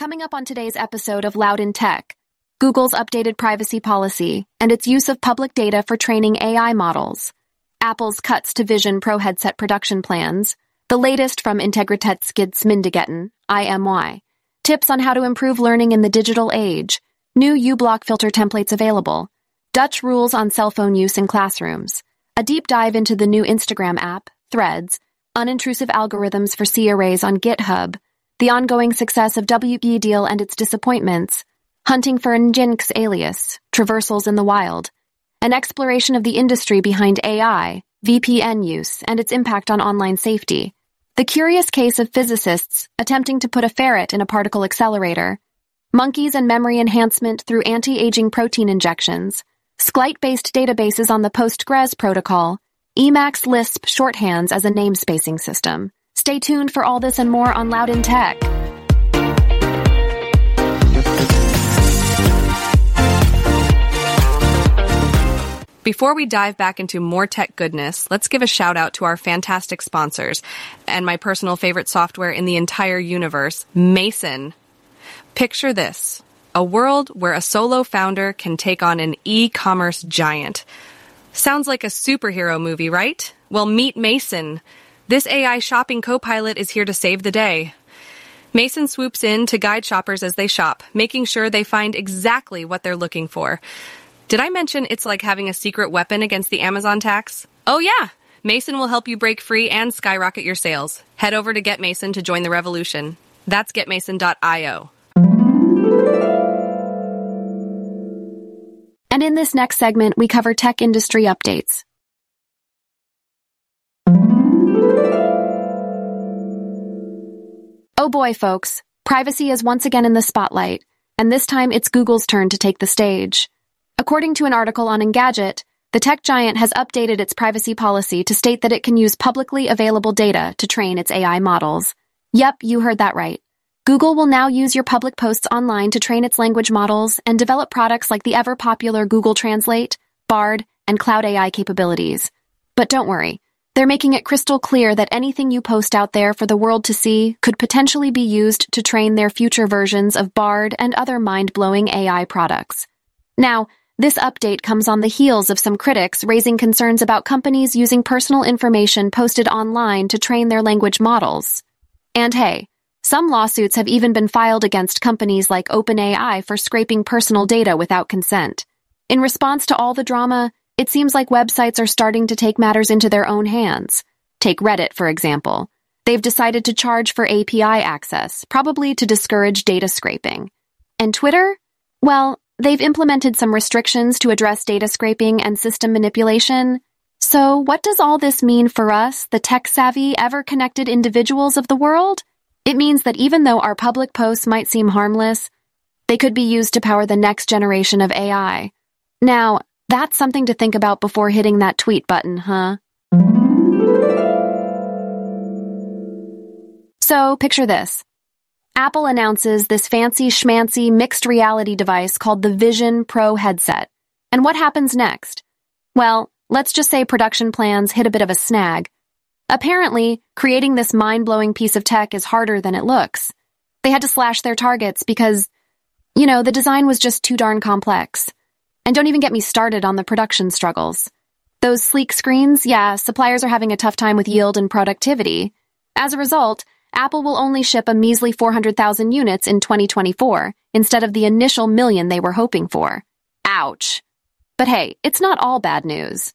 Coming up on today's episode of Loud in Tech, Google's updated privacy policy and its use of public data for training AI models, Apple's cuts to Vision Pro headset production plans, the latest from Integritetsskyddsmyndigheten, IMY, tips on how to improve learning in the digital age, new uBlock filter templates available, Dutch rules on cell phone use in classrooms, a deep dive into the new Instagram app, Threads, unintrusive algorithms for C arrays on GitHub, the ongoing success of WVDial and its disappointments, hunting for Nginx alias, traversals in the wild, an exploration of the industry behind AI, VPN use, and its impact on online safety, the curious case of physicists attempting to put a ferret in a particle accelerator, monkeys and memory enhancement through anti-aging protein injections, SQLite-based databases on the Postgres protocol, Emacs Lisp shorthands as a namespacing system. Stay tuned for all this and more on Loud in Tech. Before we dive back into more tech goodness, let's give a shout out to our fantastic sponsors and my personal favorite software in the entire universe, Mason. Picture this a world where a solo founder can take on an e commerce giant. Sounds like a superhero movie, right? Well, meet Mason. This AI shopping co pilot is here to save the day. Mason swoops in to guide shoppers as they shop, making sure they find exactly what they're looking for. Did I mention it's like having a secret weapon against the Amazon tax? Oh, yeah! Mason will help you break free and skyrocket your sales. Head over to GetMason to join the revolution. That's getmason.io. And in this next segment, we cover tech industry updates. Oh boy, folks, privacy is once again in the spotlight, and this time it's Google's turn to take the stage. According to an article on Engadget, the tech giant has updated its privacy policy to state that it can use publicly available data to train its AI models. Yep, you heard that right. Google will now use your public posts online to train its language models and develop products like the ever popular Google Translate, Bard, and Cloud AI capabilities. But don't worry, they're making it crystal clear that anything you post out there for the world to see could potentially be used to train their future versions of Bard and other mind blowing AI products. Now, this update comes on the heels of some critics raising concerns about companies using personal information posted online to train their language models. And hey, some lawsuits have even been filed against companies like OpenAI for scraping personal data without consent. In response to all the drama, it seems like websites are starting to take matters into their own hands. Take Reddit, for example. They've decided to charge for API access, probably to discourage data scraping. And Twitter? Well, they've implemented some restrictions to address data scraping and system manipulation. So, what does all this mean for us, the tech savvy, ever connected individuals of the world? It means that even though our public posts might seem harmless, they could be used to power the next generation of AI. Now, that's something to think about before hitting that tweet button, huh? So, picture this. Apple announces this fancy schmancy mixed reality device called the Vision Pro headset. And what happens next? Well, let's just say production plans hit a bit of a snag. Apparently, creating this mind blowing piece of tech is harder than it looks. They had to slash their targets because, you know, the design was just too darn complex. And don't even get me started on the production struggles. Those sleek screens, yeah, suppliers are having a tough time with yield and productivity. As a result, Apple will only ship a measly 400,000 units in 2024 instead of the initial million they were hoping for. Ouch. But hey, it's not all bad news.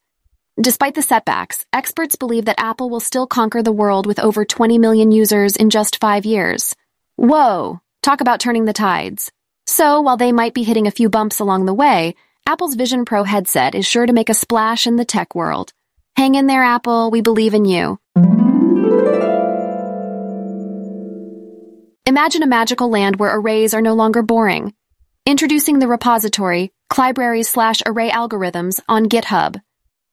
Despite the setbacks, experts believe that Apple will still conquer the world with over 20 million users in just five years. Whoa, talk about turning the tides. So, while they might be hitting a few bumps along the way, Apple's Vision Pro headset is sure to make a splash in the tech world. Hang in there, Apple. We believe in you. Imagine a magical land where arrays are no longer boring. Introducing the repository, Clibraries slash array algorithms on GitHub.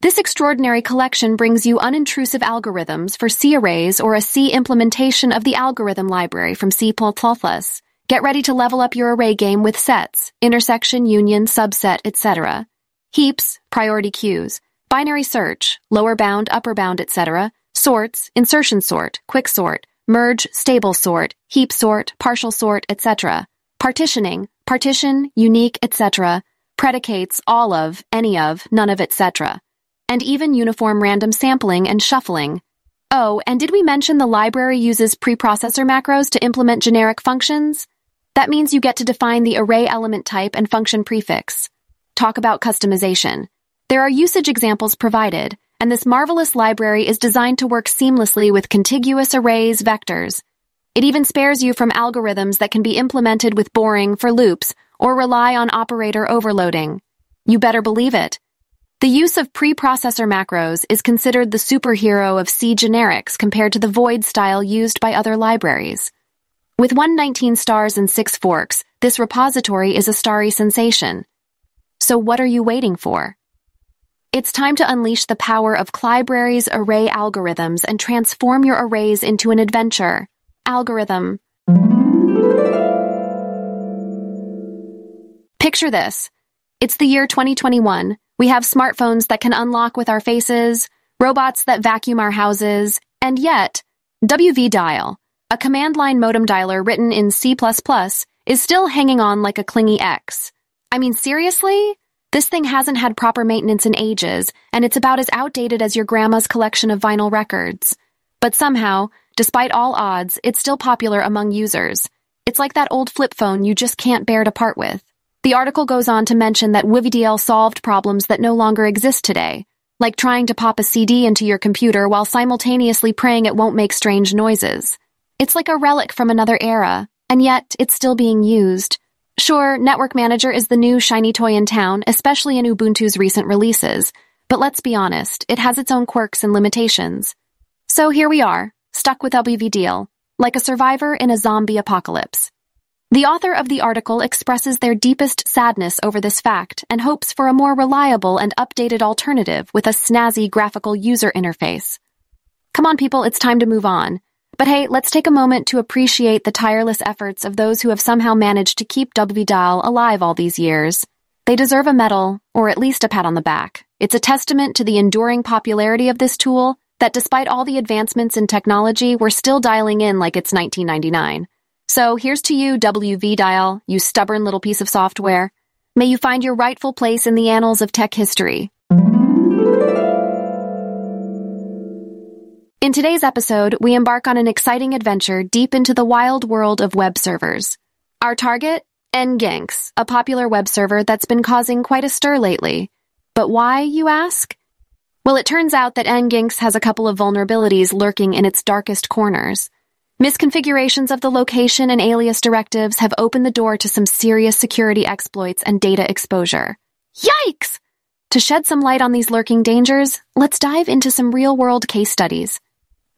This extraordinary collection brings you unintrusive algorithms for C arrays or a C implementation of the algorithm library from C++. Get ready to level up your array game with sets, intersection, union, subset, etc. Heaps, priority queues, binary search, lower bound, upper bound, etc. Sorts, insertion sort, quick sort, merge, stable sort, heap sort, partial sort, etc. Partitioning, partition, unique, etc. Predicates, all of, any of, none of, etc. And even uniform random sampling and shuffling. Oh, and did we mention the library uses preprocessor macros to implement generic functions? That means you get to define the array element type and function prefix. Talk about customization. There are usage examples provided, and this marvelous library is designed to work seamlessly with contiguous arrays vectors. It even spares you from algorithms that can be implemented with boring for loops or rely on operator overloading. You better believe it. The use of preprocessor macros is considered the superhero of C generics compared to the void style used by other libraries. With 119 stars and 6 forks, this repository is a starry sensation. So what are you waiting for? It's time to unleash the power of Clybrary's array algorithms and transform your arrays into an adventure. Algorithm. Picture this. It's the year 2021. We have smartphones that can unlock with our faces, robots that vacuum our houses, and yet, WV Dial, a command line modem dialer written in C++, is still hanging on like a clingy X. I mean, seriously? This thing hasn't had proper maintenance in ages, and it's about as outdated as your grandma's collection of vinyl records. But somehow, despite all odds, it's still popular among users. It's like that old flip phone you just can't bear to part with. The article goes on to mention that WVDial solved problems that no longer exist today, like trying to pop a CD into your computer while simultaneously praying it won't make strange noises. It's like a relic from another era, and yet it's still being used. Sure, Network Manager is the new shiny toy in town, especially in Ubuntu's recent releases, but let's be honest, it has its own quirks and limitations. So here we are, stuck with WVDial, like a survivor in a zombie apocalypse. The author of the article expresses their deepest sadness over this fact and hopes for a more reliable and updated alternative with a snazzy graphical user interface. Come on, people, it's time to move on. But hey, let's take a moment to appreciate the tireless efforts of those who have somehow managed to keep WVDial alive all these years. They deserve a medal, or at least a pat on the back. It's a testament to the enduring popularity of this tool that despite all the advancements in technology, we're still dialing in like it's 1999. So here's to you, WVDial, you stubborn little piece of software. May you find your rightful place in the annals of tech history. In today's episode, we embark on an exciting adventure deep into the wild world of web servers. Our target? Nginx, a popular web server that's been causing quite a stir lately. But why, you ask? Well, it turns out that Nginx has a couple of vulnerabilities lurking in its darkest corners. Misconfigurations of the location and alias directives have opened the door to some serious security exploits and data exposure. Yikes! To shed some light on these lurking dangers, let's dive into some real world case studies.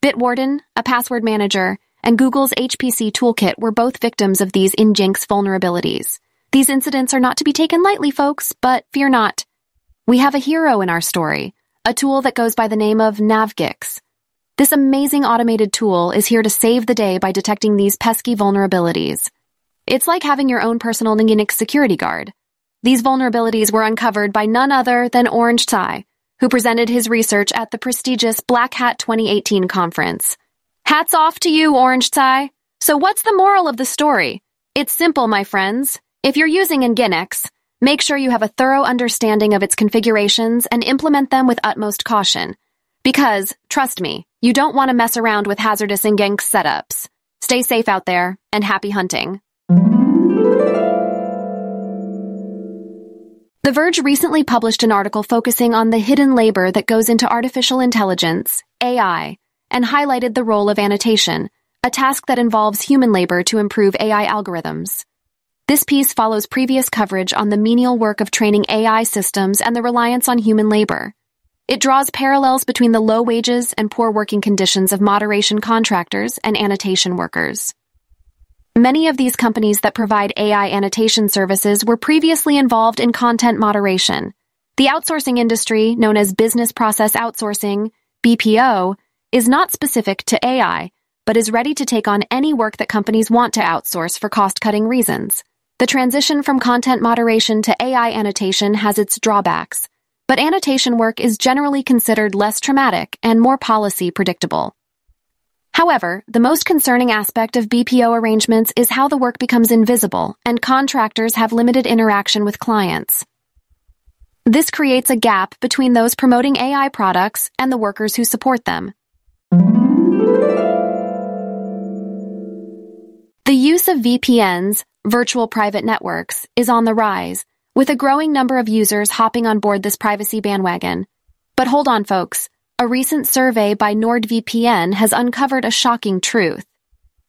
Bitwarden, a password manager, and Google's HPC toolkit were both victims of these Nginx vulnerabilities. These incidents are not to be taken lightly, folks, but fear not. We have a hero in our story, a tool that goes by the name of Navgix. This amazing automated tool is here to save the day by detecting these pesky vulnerabilities. It's like having your own personal Nginx security guard. These vulnerabilities were uncovered by none other than Orange Tsai, who presented his research at the prestigious Black Hat 2018 conference. Hats off to you, Orange Tsai. So what's the moral of the story? It's simple, my friends. If you're using Nginx, make sure you have a thorough understanding of its configurations and implement them with utmost caution. Because, trust me, you don't want to mess around with hazardous Nginx setups. Stay safe out there, and happy hunting. The Verge recently published an article focusing on the hidden labor that goes into artificial intelligence, AI, and highlighted the role of annotation, a task that involves human labor to improve AI algorithms. This piece follows previous coverage on the menial work of training AI systems and the reliance on human labor. It draws parallels between the low wages and poor working conditions of moderation contractors and annotation workers. Many of these companies that provide AI annotation services were previously involved in content moderation. The outsourcing industry, known as business process outsourcing, BPO, is not specific to AI, but is ready to take on any work that companies want to outsource for cost cutting reasons. The transition from content moderation to AI annotation has its drawbacks, but annotation work is generally considered less traumatic and more policy predictable. However, the most concerning aspect of BPO arrangements is how the work becomes invisible and contractors have limited interaction with clients. This creates a gap between those promoting AI products and the workers who support them. The use of VPNs, virtual private networks, is on the rise, with a growing number of users hopping on board this privacy bandwagon. But hold on, folks. A recent survey by NordVPN has uncovered a shocking truth.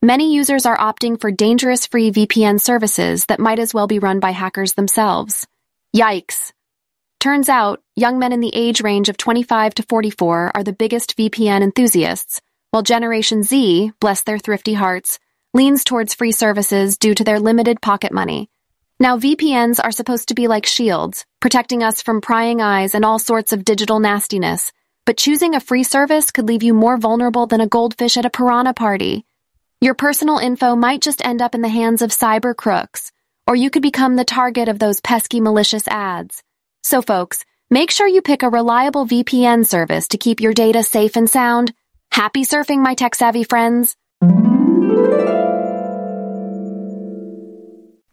Many users are opting for dangerous free VPN services that might as well be run by hackers themselves. Yikes. Turns out, young men in the age range of 25 to 44 are the biggest VPN enthusiasts, while Generation Z, bless their thrifty hearts, leans towards free services due to their limited pocket money. Now, VPNs are supposed to be like shields, protecting us from prying eyes and all sorts of digital nastiness, but choosing a free service could leave you more vulnerable than a goldfish at a piranha party. Your personal info might just end up in the hands of cyber crooks, or you could become the target of those pesky malicious ads. So folks, make sure you pick a reliable VPN service to keep your data safe and sound. Happy surfing, my tech-savvy friends!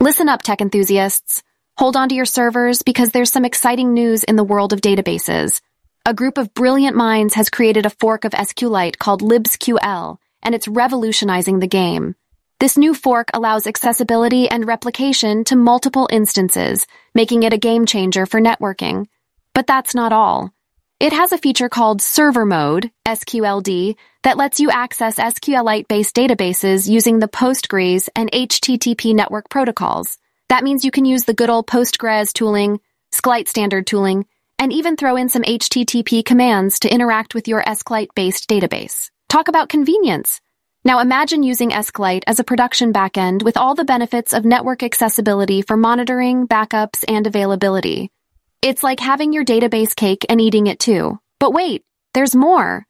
Listen up, tech enthusiasts. Hold on to your servers because there's some exciting news in the world of databases. A group of brilliant minds has created a fork of SQLite called libsql, and it's revolutionizing the game. This new fork allows accessibility and replication to multiple instances, making it a game changer for networking. But that's not all. It has a feature called Server Mode, SQLD, that lets you access SQLite-based databases using the Postgres and HTTP network protocols. That means you can use the good old Postgres tooling, SQLite standard tooling, and even throw in some HTTP commands to interact with your SQLite-based database. Talk about convenience. Now imagine using SQLite as a production backend with all the benefits of network accessibility for monitoring, backups, and availability. It's like having your database cake and eating it too. But wait, there's more.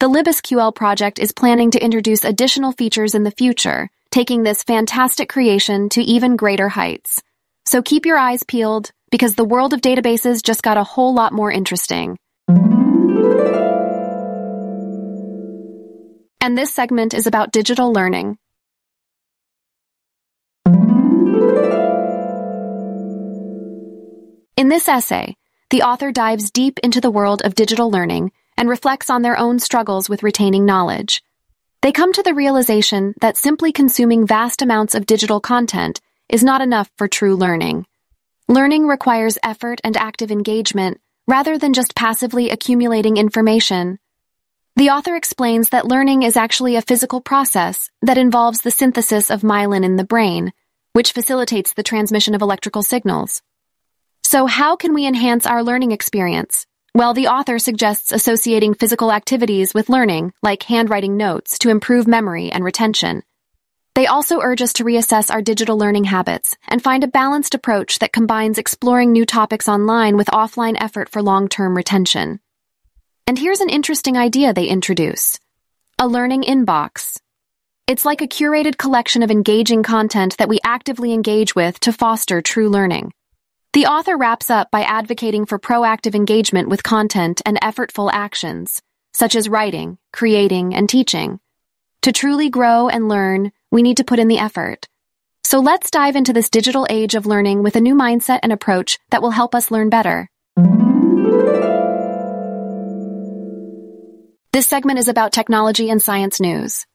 The libsql project is planning to introduce additional features in the future, taking this fantastic creation to even greater heights. So keep your eyes peeled, because the world of databases just got a whole lot more interesting. And this segment is about digital learning. In this essay, the author dives deep into the world of digital learning and reflects on their own struggles with retaining knowledge. They come to the realization that simply consuming vast amounts of digital content is not enough for true learning. Learning requires effort and active engagement rather than just passively accumulating information. The author explains that learning is actually a physical process that involves the synthesis of myelin in the brain, which facilitates the transmission of electrical signals. So how can we enhance our learning experience? Well, the author suggests associating physical activities with learning, like handwriting notes, to improve memory and retention. They also urge us to reassess our digital learning habits and find a balanced approach that combines exploring new topics online with offline effort for long-term retention. And here's an interesting idea they introduce. A learning inbox. It's like a curated collection of engaging content that we actively engage with to foster true learning. The author wraps up by advocating for proactive engagement with content and effortful actions, such as writing, creating, and teaching. To truly grow and learn, we need to put in the effort. So let's dive into this digital age of learning with a new mindset and approach that will help us learn better. This segment is about technology and science news.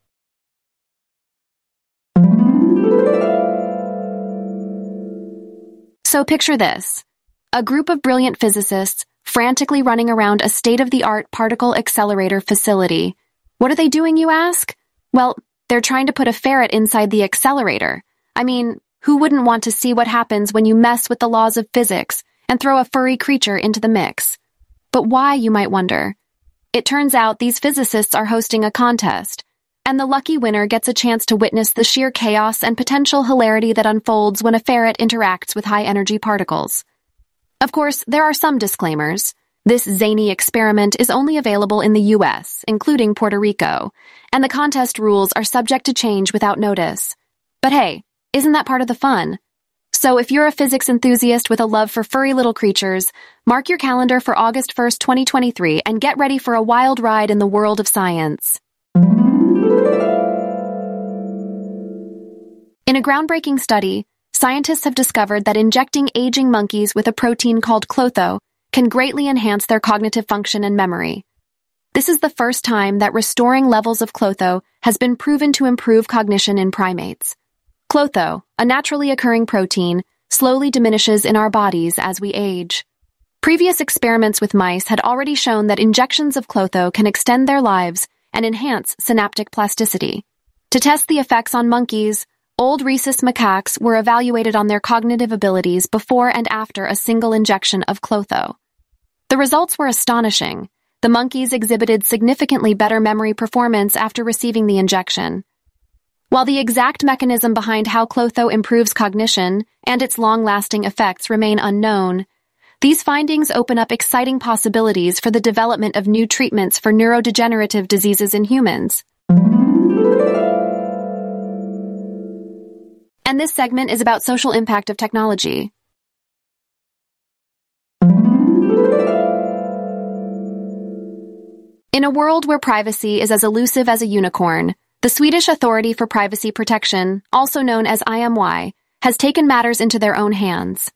So picture this. A group of brilliant physicists frantically running around a state-of-the-art particle accelerator facility. What are they doing, you ask? Well, they're trying to put a ferret inside the accelerator. I mean, who wouldn't want to see what happens when you mess with the laws of physics and throw a furry creature into the mix? But why, you might wonder? It turns out these physicists are hosting a contest, and the lucky winner gets a chance to witness the sheer chaos and potential hilarity that unfolds when a ferret interacts with high energy particles. Of course, there are some disclaimers. This zany experiment is only available in the US, including Puerto Rico, and the contest rules are subject to change without notice. But hey, isn't that part of the fun? So if you're a physics enthusiast with a love for furry little creatures, mark your calendar for August 1st, 2023 and get ready for a wild ride in the world of science. In a groundbreaking study, scientists have discovered that injecting aging monkeys with a protein called klotho can greatly enhance their cognitive function and memory. This is the first time that restoring levels of klotho has been proven to improve cognition in primates. Klotho, a naturally occurring protein, slowly diminishes in our bodies as we age. Previous experiments with mice had already shown that injections of klotho can extend their lives and enhance synaptic plasticity. To test the effects on monkeys, old rhesus macaques were evaluated on their cognitive abilities before and after a single injection of klotho. The results were astonishing. The monkeys exhibited significantly better memory performance after receiving the injection. While the exact mechanism behind how Klotho improves cognition and its long-lasting effects remain unknown, these findings open up exciting possibilities for the development of new treatments for neurodegenerative diseases in humans. And this segment is about social impact of technology. In a world where privacy is as elusive as a unicorn, the Swedish Authority for Privacy Protection, also known as IMY, has taken matters into their own hands.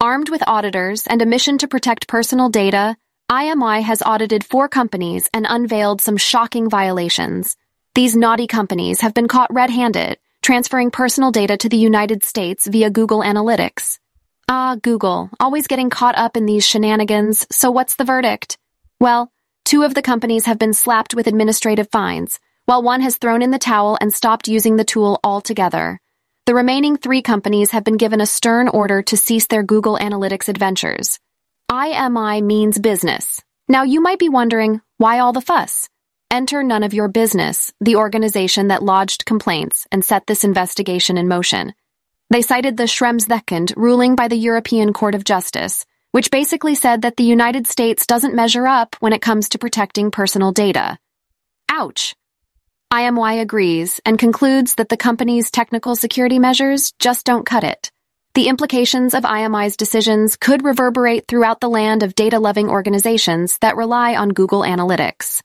Armed with auditors and a mission to protect personal data, IMY has audited four companies and unveiled some shocking violations. These naughty companies have been caught red-handed, transferring personal data to the United States via Google Analytics. Ah, Google, always getting caught up in these shenanigans, so what's the verdict? Well, Two of the companies have been slapped with administrative fines, while one has thrown in the towel and stopped using the tool altogether. The remaining three companies have been given a stern order to cease their Google Analytics adventures. IMY means business. Now you might be wondering, why all the fuss? Enter None of Your Business, the organization that lodged complaints and set this investigation in motion. They cited the Schremsveckend ruling by the European Court of Justice, which basically said that the United States doesn't measure up when it comes to protecting personal data. Ouch! IMY agrees and concludes that the company's technical security measures just don't cut it. The implications of IMY's decisions could reverberate throughout the land of data loving organizations that rely on Google Analytics.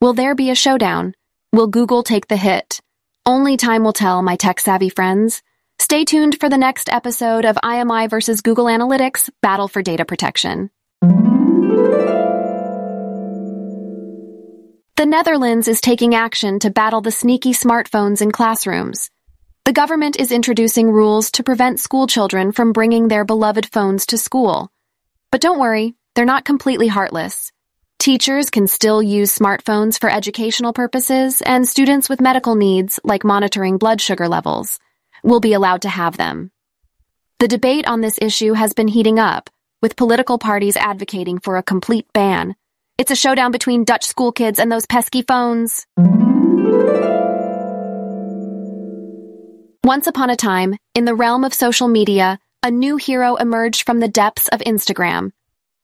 Will there be a showdown? Will Google take the hit? Only time will tell, my tech savvy friends. Stay tuned for the next episode of IMY versus Google Analytics Battle for Data Protection. The Netherlands is taking action to battle the sneaky smartphones in classrooms. The government is introducing rules to prevent schoolchildren from bringing their beloved phones to school. But don't worry, they're not completely heartless. Teachers can still use smartphones for educational purposes, and students with medical needs, like monitoring blood sugar levels, will be allowed to have them. The debate on this issue has been heating up, with political parties advocating for a complete ban. It's a showdown between Dutch school kids and those pesky phones. Once upon a time, in the realm of social media, a new hero emerged from the depths of Instagram.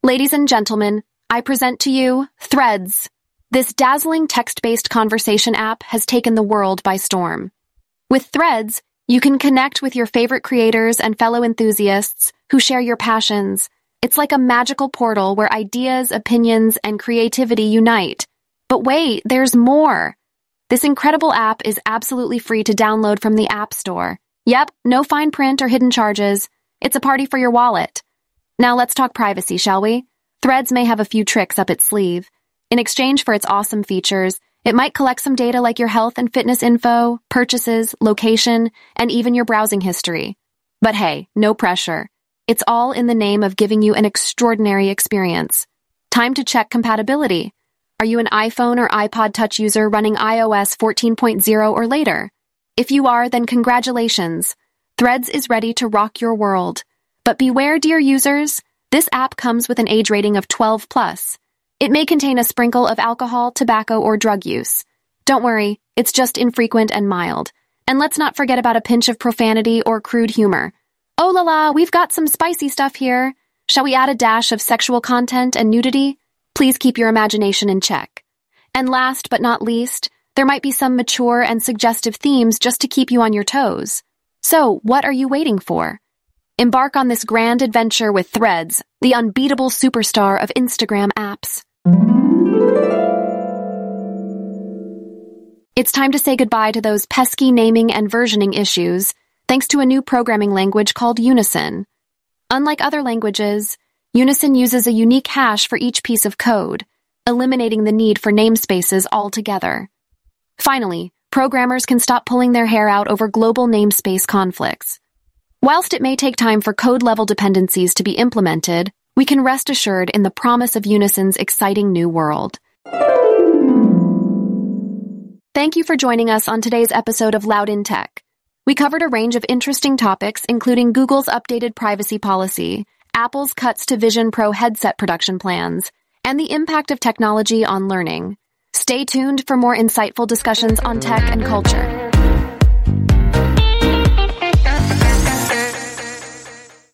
Ladies and gentlemen, I present to you Threads. This dazzling text-based conversation app has taken the world by storm. With Threads, you can connect with your favorite creators and fellow enthusiasts who share your passions. It's like a magical portal where ideas, opinions, and creativity unite. But wait, there's more. This incredible app is absolutely free to download from the App Store. Yep, no fine print or hidden charges. It's a party for your wallet. Now let's talk privacy, shall we? Threads may have a few tricks up its sleeve. In exchange for its awesome features, it might collect some data like your health and fitness info, purchases, location, and even your browsing history. But hey, no pressure. It's all in the name of giving you an extraordinary experience. Time to check compatibility. Are you an iPhone or iPod Touch user running iOS 14.0 or later? If you are, then congratulations. Threads is ready to rock your world. But beware, dear users, this app comes with an age rating of 12 plus. It may contain a sprinkle of alcohol, tobacco, or drug use. Don't worry, it's just infrequent and mild. And let's not forget about a pinch of profanity or crude humor. Oh la la, we've got some spicy stuff here. Shall we add a dash of sexual content and nudity? Please keep your imagination in check. And last but not least, there might be some mature and suggestive themes just to keep you on your toes. So, what are you waiting for? Embark on this grand adventure with Threads, the unbeatable superstar of Instagram apps. It's time to say goodbye to those pesky naming and versioning issues thanks to a new programming language called Unison. Unlike other languages, Unison uses a unique hash for each piece of code, eliminating the need for namespaces altogether. Finally, programmers can stop pulling their hair out over global namespace conflicts. Whilst it may take time for code level dependencies to be implemented, we can rest assured in the promise of Unison's exciting new world. Thank you for joining us on today's episode of Loud in Tech. We covered a range of interesting topics, including Google's updated privacy policy, Apple's cuts to Vision Pro headset production plans, and the impact of technology on learning. Stay tuned for more insightful discussions on tech and culture.